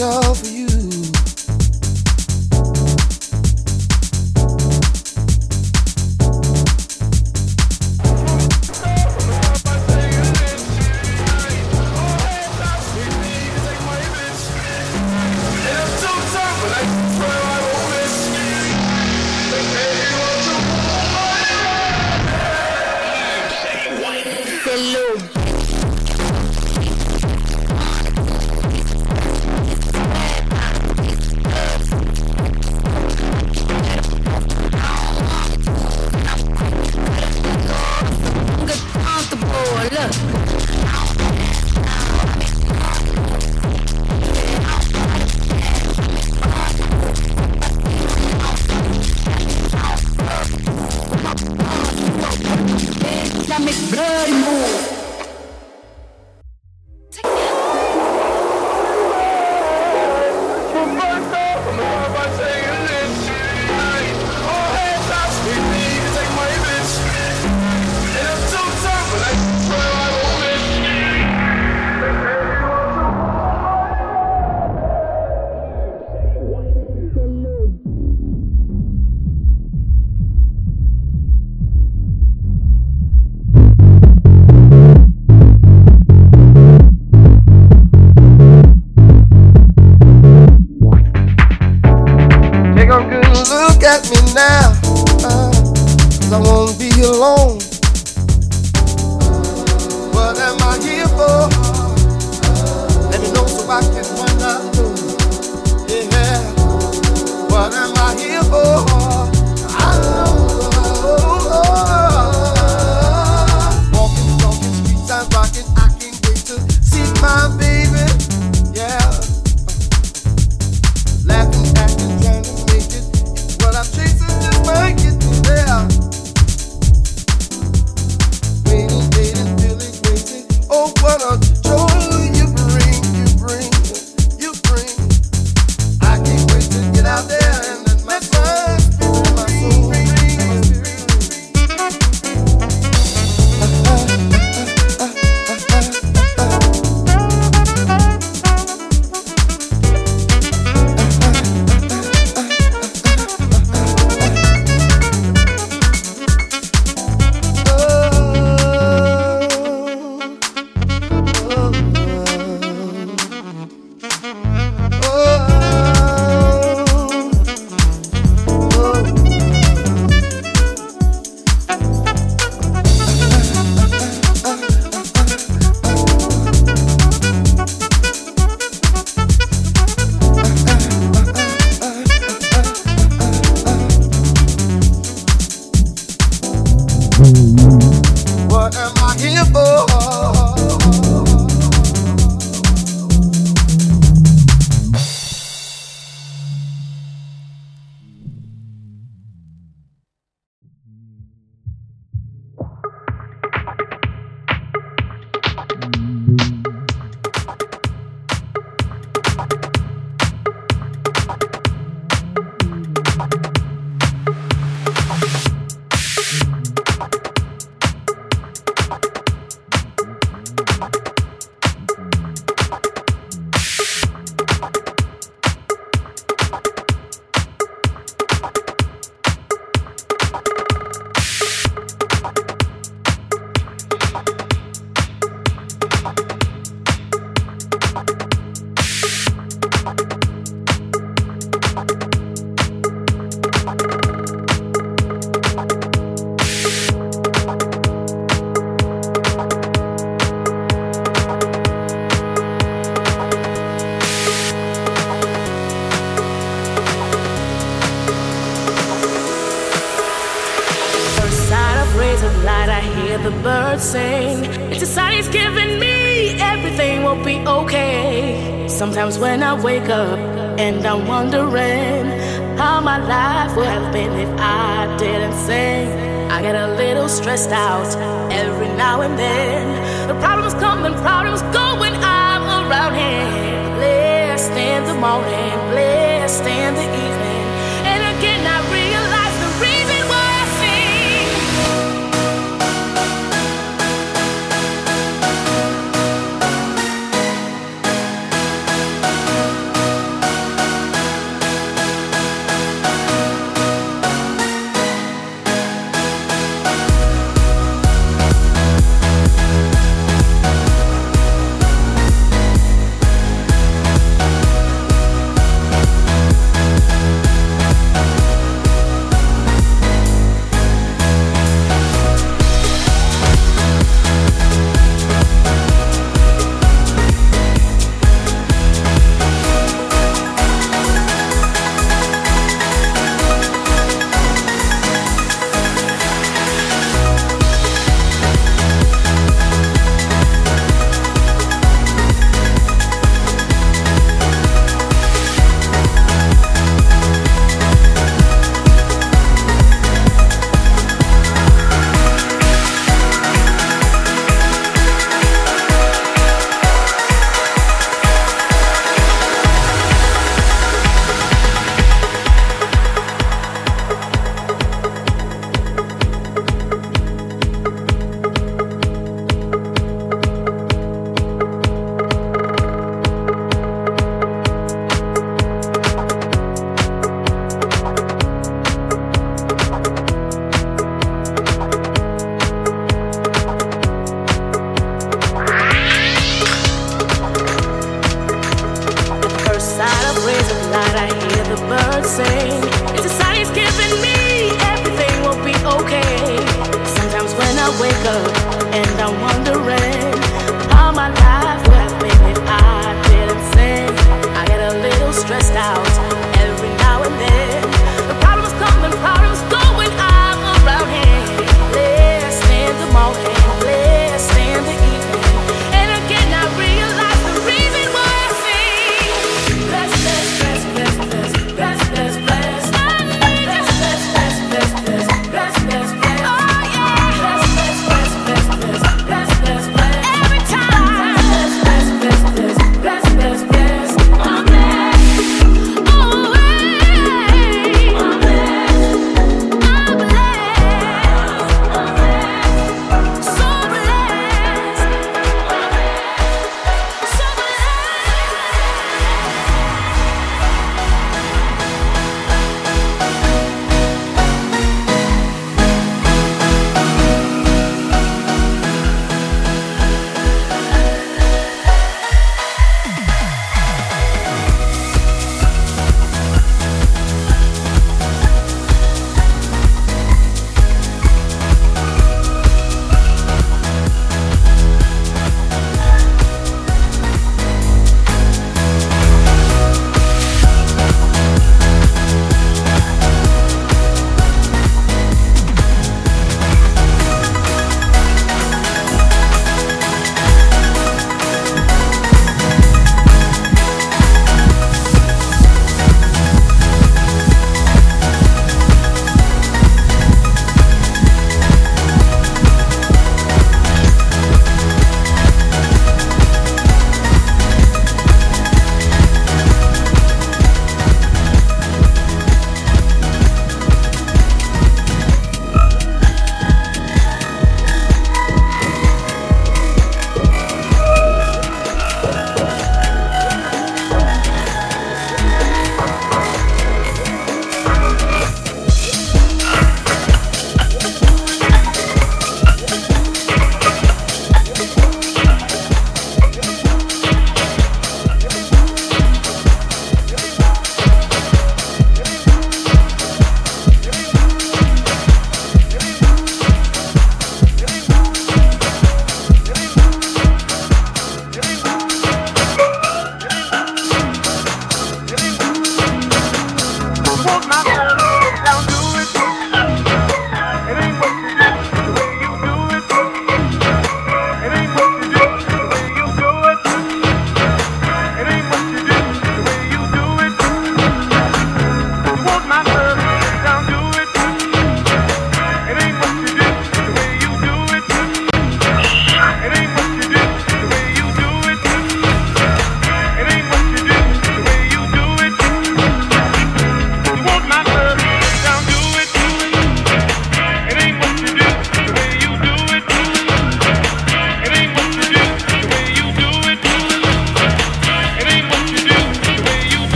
show the birds sing. It's a sign he's giving me everything will be okay. Sometimes when I wake up and I'm wondering how my life would have been if I didn't sing, I get a little stressed out every now and then. The problems come and problems go when I'm around him. Blessed in the morning, blessed in the evening,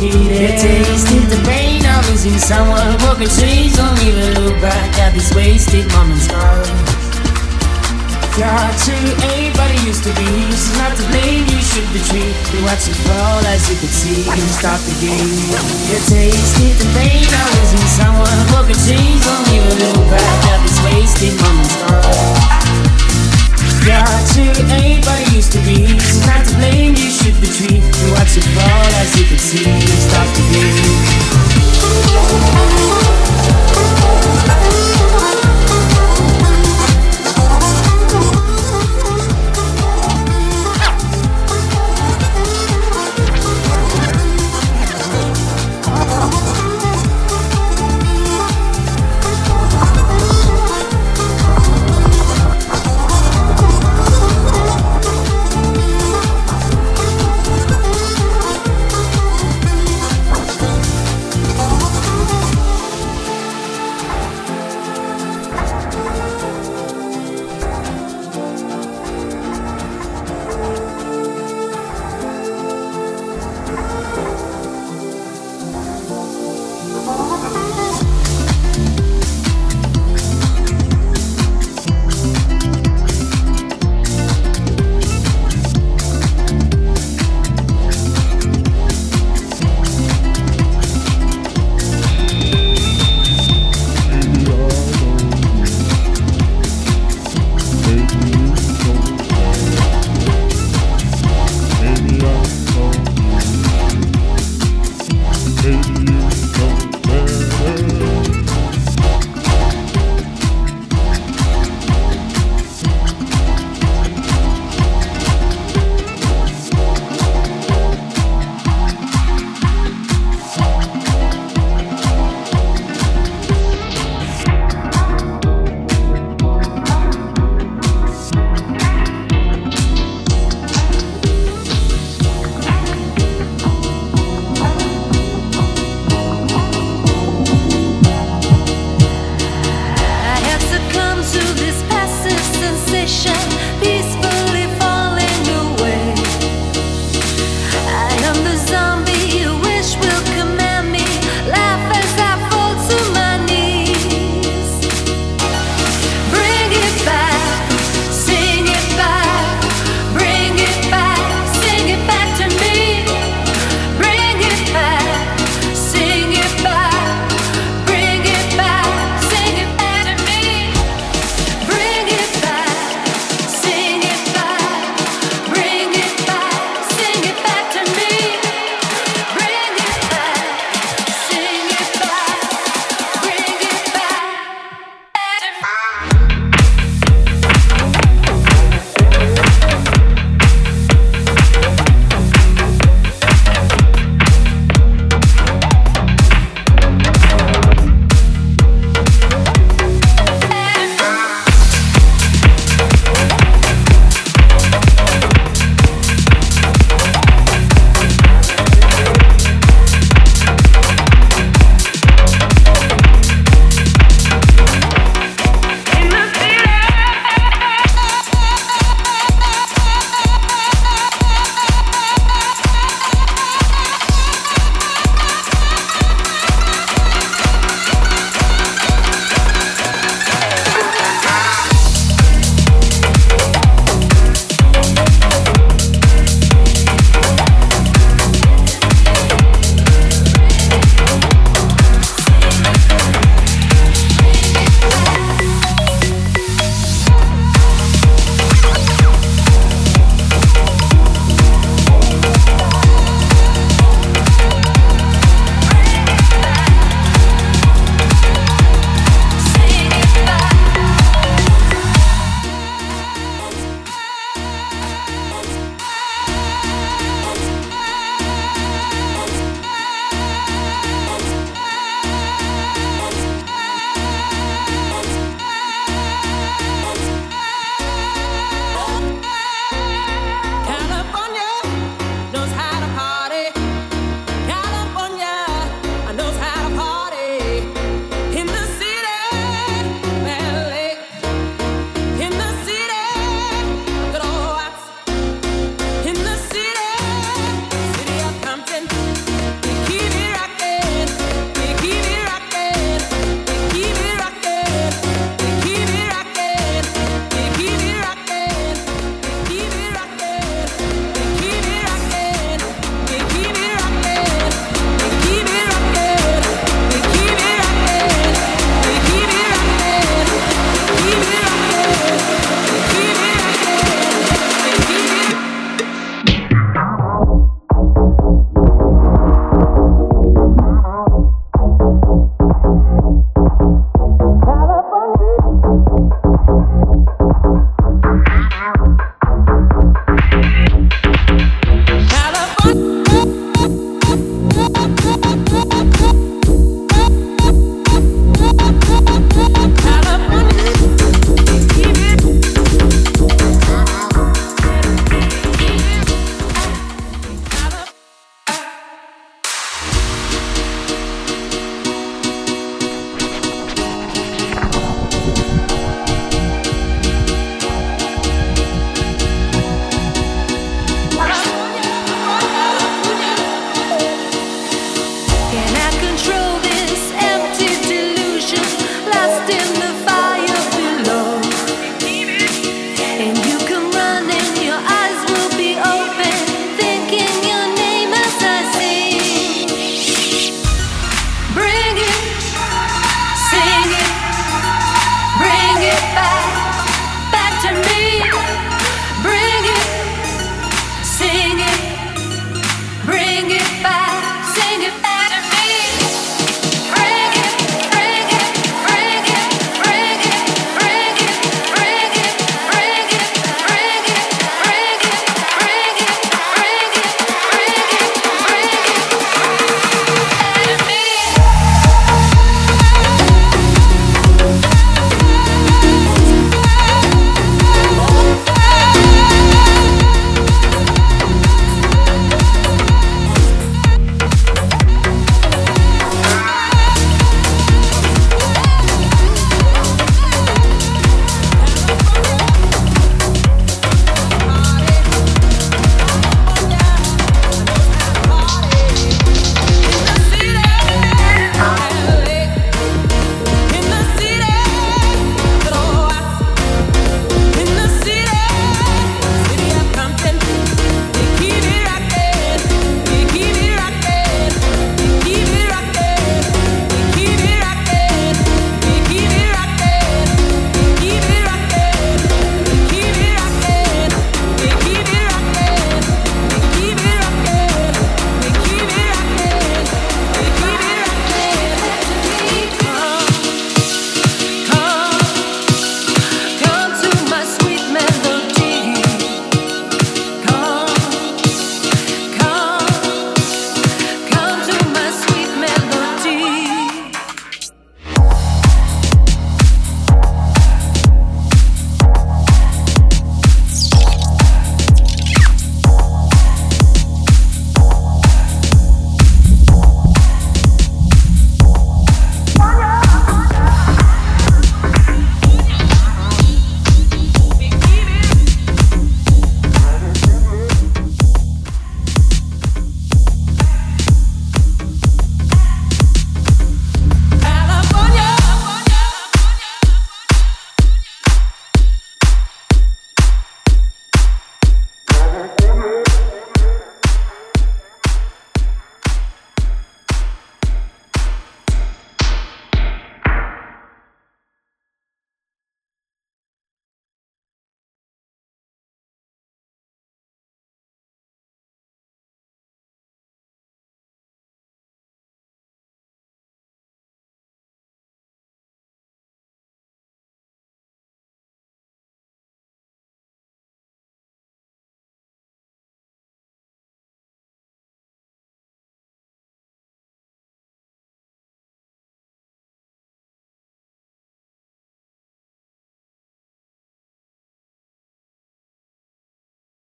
end. Tasted the pain of losing someone. Broken trees, don't even look back at these wasted moments. Yeah, to anybody used to be. She's not to blame, you should be treated. You watch it fall as you can see. You stop the game. You tasted the pain of losing someone. Broken chains, don't even look back at these wasted moments. Yeah, to anybody used to be. She's not between and watch it fall as you can see and start to bleed.